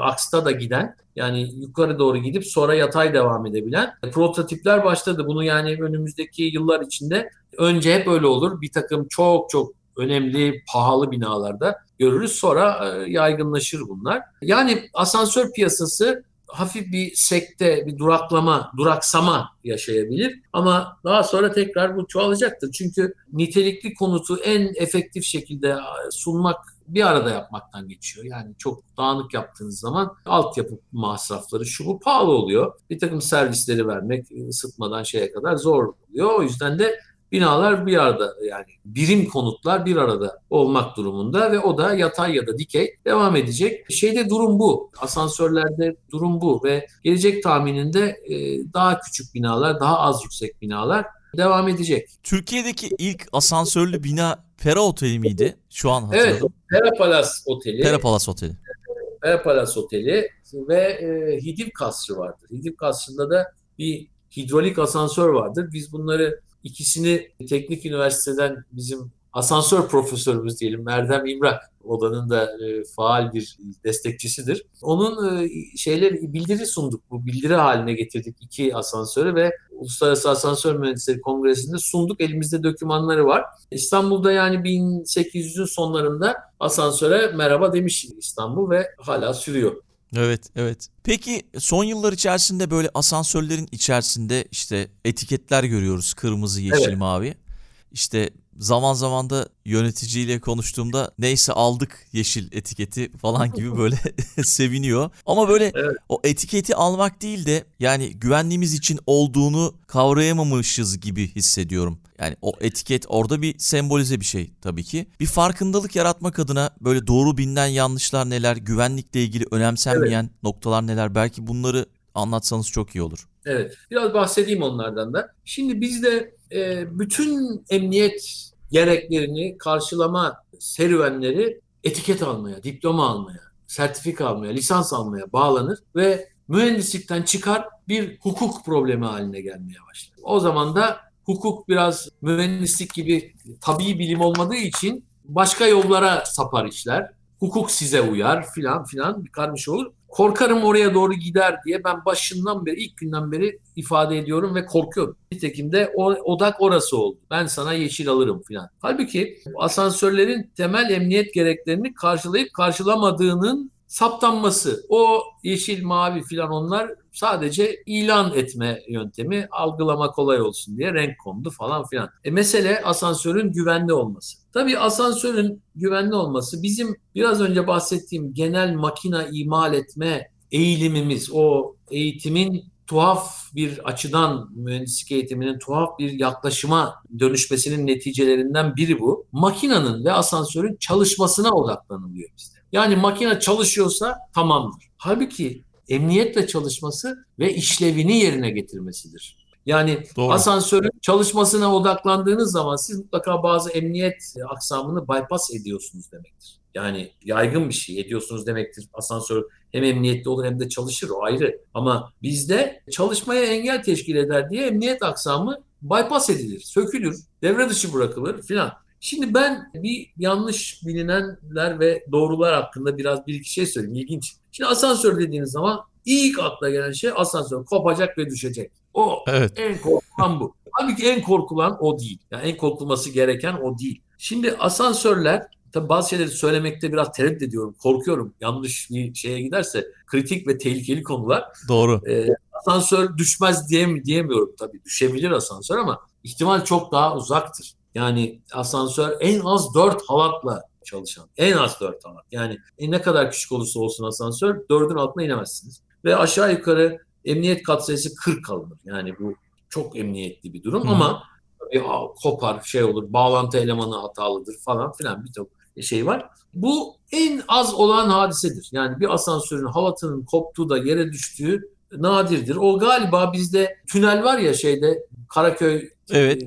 aksta da giden yani yukarı doğru gidip sonra yatay devam edebilen prototipler başladı. Bunu yani önümüzdeki yıllar içinde önce hep öyle olur. Bir takım çok çok önemli pahalı binalarda görürüz. Sonra e, yaygınlaşır bunlar. Yani asansör piyasası hafif bir sekte, bir duraklama, duraksama yaşayabilir. Ama daha sonra tekrar bu çoğalacaktır. Çünkü nitelikli konutu en efektif şekilde sunmak bir arada yapmaktan geçiyor. Yani çok dağınık yaptığınız zaman altyapı masrafları şu bu pahalı oluyor. Bir takım servisleri vermek ısıtmadan şeye kadar zor oluyor. O yüzden de binalar bir arada yani birim konutlar bir arada olmak durumunda ve o da yatay ya da dikey devam edecek. Şeyde durum bu. Asansörlerde durum bu ve gelecek tahmininde e, daha küçük binalar, daha az yüksek binalar devam edecek. Türkiye'deki ilk asansörlü bina Pera Oteli miydi? Şu an hatırladım. Evet, Pera Palace Oteli. Pera Palace Oteli. Pera Palace Oteli ve e, Hidiv Kasrı vardır. Hidiv Kasrı'nda da bir hidrolik asansör vardır. Biz bunları ikisini teknik üniversiteden bizim asansör profesörümüz diyelim Erdem İmrak odanın da e, faal bir destekçisidir. Onun e, şeyleri bildiri sunduk. Bu bildiri haline getirdik iki asansörü ve Uluslararası Asansör Mühendisleri Kongresi'nde sunduk. Elimizde dokümanları var. İstanbul'da yani 1800'ün sonlarında asansöre merhaba demiş İstanbul ve hala sürüyor. Evet, evet. Peki son yıllar içerisinde böyle asansörlerin içerisinde işte etiketler görüyoruz. Kırmızı, yeşil, evet. mavi. İşte zaman zaman da yöneticiyle konuştuğumda neyse aldık yeşil etiketi falan gibi <laughs> böyle <laughs> seviniyor. Ama böyle evet. o etiketi almak değil de yani güvenliğimiz için olduğunu kavrayamamışız gibi hissediyorum. Yani o etiket orada bir sembolize bir şey tabii ki. Bir farkındalık yaratmak adına böyle doğru bilinen yanlışlar neler, güvenlikle ilgili önemsenmeyen evet. noktalar neler belki bunları anlatsanız çok iyi olur. Evet, biraz bahsedeyim onlardan da. Şimdi bizde e, bütün emniyet gereklerini karşılama serüvenleri etiket almaya, diploma almaya, sertifika almaya, lisans almaya bağlanır ve mühendislikten çıkar bir hukuk problemi haline gelmeye başlar. O zaman da hukuk biraz mühendislik gibi tabii bilim olmadığı için başka yollara sapar işler. Hukuk size uyar filan filan bir karmaşa olur. Korkarım oraya doğru gider diye ben başından beri ilk günden beri ifade ediyorum ve korkuyorum. Nitekim de o, odak orası oldu. Ben sana yeşil alırım filan. Halbuki asansörlerin temel emniyet gereklerini karşılayıp karşılamadığının saptanması. O yeşil, mavi filan onlar sadece ilan etme yöntemi algılama kolay olsun diye renk kondu falan filan. E mesele asansörün güvenli olması. Tabii asansörün güvenli olması bizim biraz önce bahsettiğim genel makina imal etme eğilimimiz, o eğitimin tuhaf bir açıdan mühendislik eğitiminin tuhaf bir yaklaşıma dönüşmesinin neticelerinden biri bu. Makinanın ve asansörün çalışmasına odaklanılıyor bizde. Yani makine çalışıyorsa tamamdır. Halbuki emniyetle çalışması ve işlevini yerine getirmesidir. Yani Doğru. asansörün çalışmasına odaklandığınız zaman siz mutlaka bazı emniyet aksamını bypass ediyorsunuz demektir. Yani yaygın bir şey ediyorsunuz demektir. Asansör hem emniyetli olur hem de çalışır o ayrı. Ama bizde çalışmaya engel teşkil eder diye emniyet aksamı bypass edilir, sökülür, devre dışı bırakılır filan. Şimdi ben bir yanlış bilinenler ve doğrular hakkında biraz bir iki şey söyleyeyim. İlginç. Şimdi asansör dediğiniz zaman ilk akla gelen şey asansör kopacak ve düşecek. O evet. en korkulan bu. Halbuki en korkulan o değil. Yani en korkulması gereken o değil. Şimdi asansörler tabii bazı şeyleri söylemekte biraz tereddüt ediyorum. Korkuyorum yanlış bir şeye giderse kritik ve tehlikeli konular. Doğru. Ee, asansör düşmez diye diyemiyorum tabii. Düşebilir asansör ama ihtimal çok daha uzaktır. Yani asansör en az 4 halatla çalışan. En az 4 halat. Yani e, ne kadar küçük olursa olsun asansör 4'ün altına inemezsiniz. Ve aşağı yukarı emniyet katsayısı 40 alınır. Yani bu çok emniyetli bir durum Hı. ama tabii, kopar şey olur bağlantı elemanı hatalıdır falan filan bir çok şey var. Bu en az olan hadisedir. Yani bir asansörün halatının koptuğu da yere düştüğü nadirdir. O galiba bizde tünel var ya şeyde Karaköy evet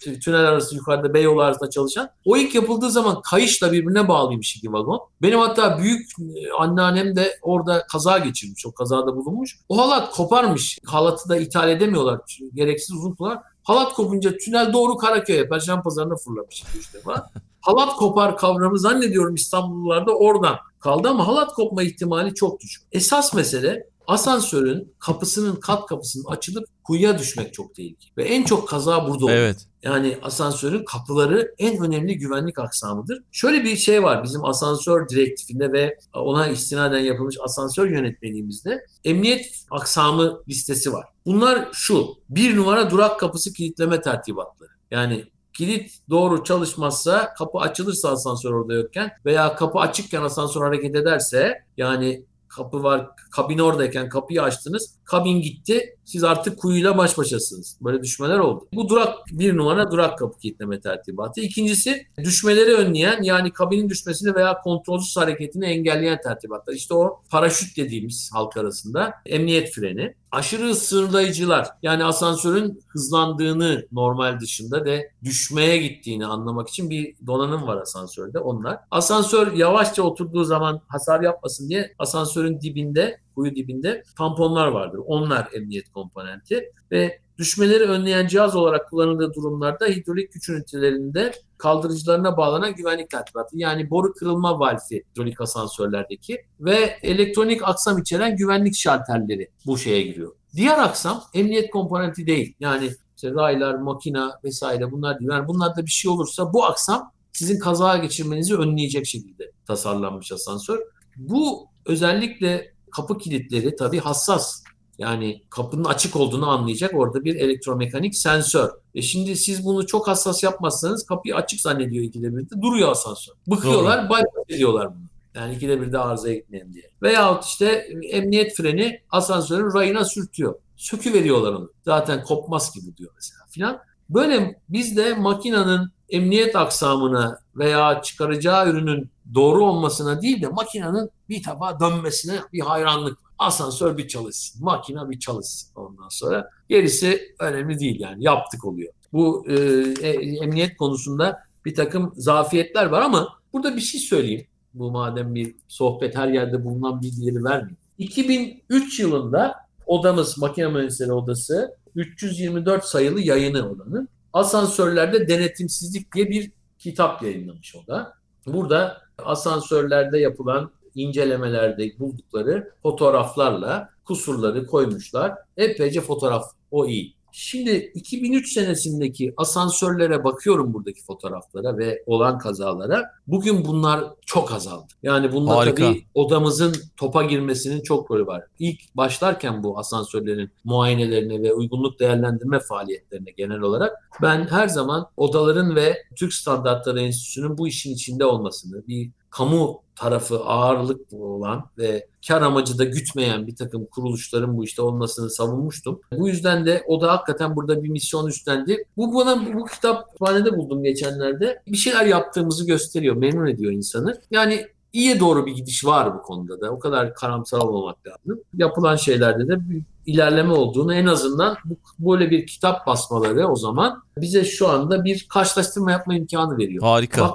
tünel arası yukarıda Beyoğlu arasında çalışan. O ilk yapıldığı zaman kayışla birbirine bağlıymış iki vagon. Benim hatta büyük e, anneannem de orada kaza geçirmiş. O kazada bulunmuş. O halat koparmış. Halatı da ithal edemiyorlar. Gereksiz uzun kullar. Halat kopunca tünel doğru Karaköy'e, Perşembe Pazarı'na fırlamış işte falan. halat kopar kavramı zannediyorum İstanbullularda oradan kaldı ama halat kopma ihtimali çok düşük. Esas mesele asansörün kapısının kat kapısının açılıp kuyuya düşmek çok tehlikeli. Ve en çok kaza burada oluyor. Evet. Yani asansörün kapıları en önemli güvenlik aksamıdır. Şöyle bir şey var bizim asansör direktifinde ve ona istinaden yapılmış asansör yönetmeliğimizde emniyet aksamı listesi var. Bunlar şu. Bir numara durak kapısı kilitleme tertibatları. Yani kilit doğru çalışmazsa kapı açılırsa asansör orada yokken veya kapı açıkken asansör hareket ederse yani kapı var, kabin oradayken kapıyı açtınız, kabin gitti, siz artık kuyuyla baş başasınız. Böyle düşmeler oldu. Bu durak bir numara durak kapı kilitleme tertibatı. İkincisi düşmeleri önleyen yani kabinin düşmesini veya kontrolsüz hareketini engelleyen tertibatlar. İşte o paraşüt dediğimiz halk arasında emniyet freni. Aşırı sınırlayıcılar yani asansörün hızlandığını normal dışında ve düşmeye gittiğini anlamak için bir donanım var asansörde onlar. Asansör yavaşça oturduğu zaman hasar yapmasın diye asansörün dibinde kuyu dibinde tamponlar vardır. Onlar emniyet komponenti ve düşmeleri önleyen cihaz olarak kullanıldığı durumlarda hidrolik güç ünitelerinde kaldırıcılarına bağlanan güvenlik tertibatı yani boru kırılma valfi hidrolik asansörlerdeki ve elektronik aksam içeren güvenlik şalterleri bu şeye giriyor. Diğer aksam emniyet komponenti değil. Yani işte raylar, makina vesaire bunlar değil. Yani bunlarda bir şey olursa bu aksam sizin kaza geçirmenizi önleyecek şekilde tasarlanmış asansör. Bu özellikle kapı kilitleri tabii hassas Yani kapının açık olduğunu anlayacak orada bir elektromekanik sensör. E şimdi siz bunu çok hassas yapmazsanız kapıyı açık zannediyor ikide birde duruyor asansör. Bıkıyorlar, bypass ediyorlar bunu. Yani ikide birde arızaya gitmeyin diye. Veyahut işte emniyet freni asansörün rayına sürtüyor. Söküveriyorlar onu. Zaten kopmaz gibi diyor mesela filan. Böyle biz de makinenin emniyet aksamına veya çıkaracağı ürünün doğru olmasına değil de makinenin bir tabağa dönmesine bir hayranlık. Asansör bir çalışsın, makine bir çalışsın ondan sonra. Gerisi önemli değil yani yaptık oluyor. Bu e, emniyet konusunda bir takım zafiyetler var ama burada bir şey söyleyeyim. Bu madem bir sohbet her yerde bulunan bilgileri vermeyeyim. 2003 yılında odamız, makine mühendisleri odası 324 sayılı yayını odanın asansörlerde denetimsizlik diye bir kitap yayınlamış o da. Burada asansörlerde yapılan incelemelerde buldukları fotoğraflarla kusurları koymuşlar. Epeyce fotoğraf o iyi. Şimdi 2003 senesindeki asansörlere bakıyorum buradaki fotoğraflara ve olan kazalara. Bugün bunlar çok azaldı. Yani bunda Harika. tabii odamızın topa girmesinin çok rolü var. İlk başlarken bu asansörlerin muayenelerine ve uygunluk değerlendirme faaliyetlerine genel olarak ben her zaman odaların ve Türk Standartları Enstitüsü'nün bu işin içinde olmasını, bir kamu tarafı ağırlık olan ve kar amacı da gütmeyen bir takım kuruluşların bu işte olmasını savunmuştum. Bu yüzden de o da hakikaten burada bir misyon üstlendi. Bu bana bu kitap kütüphanede buldum geçenlerde. Bir şeyler yaptığımızı gösteriyor, memnun ediyor insanı. Yani iyiye doğru bir gidiş var bu konuda da. O kadar karamsar olmamak lazım. Yapılan şeylerde de bir ilerleme olduğunu en azından bu, böyle bir kitap basmaları o zaman bize şu anda bir karşılaştırma yapma imkanı veriyor. Harika. Bak,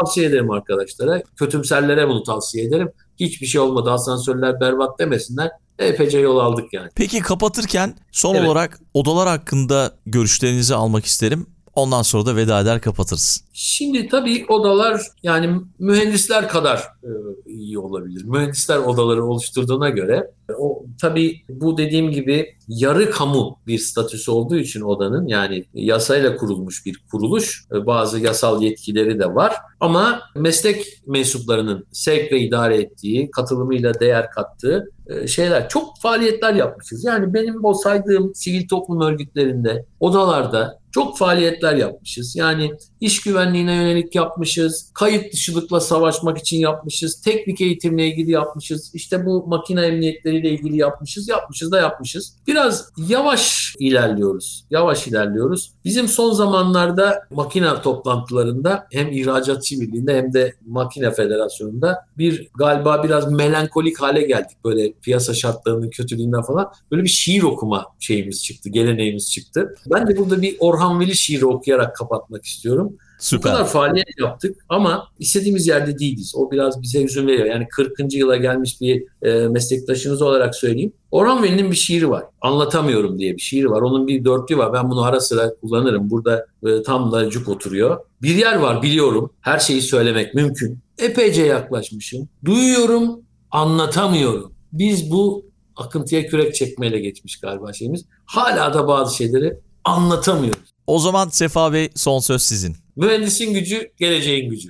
tavsiye ederim arkadaşlara. Kötümserlere bunu tavsiye ederim. Hiçbir şey olmadı asansörler berbat demesinler. Epeyce yol aldık yani. Peki kapatırken son evet. olarak odalar hakkında görüşlerinizi almak isterim. Ondan sonra da veda eder kapatırız. Şimdi tabii odalar yani mühendisler kadar e, iyi olabilir. Mühendisler odaları oluşturduğuna göre o tabii bu dediğim gibi yarı kamu bir statüsü olduğu için odanın yani yasayla kurulmuş bir kuruluş. E, bazı yasal yetkileri de var. Ama meslek mensuplarının sevk ve idare ettiği, katılımıyla değer kattığı e, şeyler. Çok faaliyetler yapmışız. Yani benim o saydığım sivil toplum örgütlerinde, odalarda çok faaliyetler yapmışız. Yani iş güvenliğine yönelik yapmışız, kayıt dışılıkla savaşmak için yapmışız, teknik eğitimle ilgili yapmışız, işte bu makine emniyetleriyle ilgili yapmışız, yapmışız da yapmışız. Biraz yavaş ilerliyoruz, yavaş ilerliyoruz. Bizim son zamanlarda makine toplantılarında hem ihracatçı birliğinde hem de makine federasyonunda bir galiba biraz melankolik hale geldik böyle piyasa şartlarının kötülüğünden falan. Böyle bir şiir okuma şeyimiz çıktı, geleneğimiz çıktı. Ben de burada bir Orhan Veli şiiri okuyarak kapatmak istiyorum. Süper. Bu kadar faaliyet yaptık ama istediğimiz yerde değiliz. O biraz bize üzüm veriyor. Yani 40. yıla gelmiş bir e, meslektaşınız olarak söyleyeyim. Orhan Veli'nin bir şiiri var. Anlatamıyorum diye bir şiiri var. Onun bir dörtlü var. Ben bunu ara sıra kullanırım. Burada e, tam da cuk oturuyor. Bir yer var biliyorum. Her şeyi söylemek mümkün. Epeyce yaklaşmışım. Duyuyorum, anlatamıyorum. Biz bu akıntıya kürek çekmeyle geçmiş galiba şeyimiz. Hala da bazı şeyleri anlatamıyoruz. O zaman Sefa Bey son söz sizin. Mühendisin gücü, geleceğin gücü.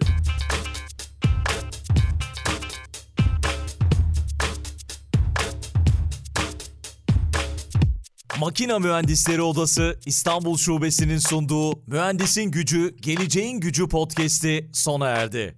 Makina Mühendisleri Odası İstanbul Şubesi'nin sunduğu Mühendisin Gücü, Geleceğin Gücü podcast'i sona erdi.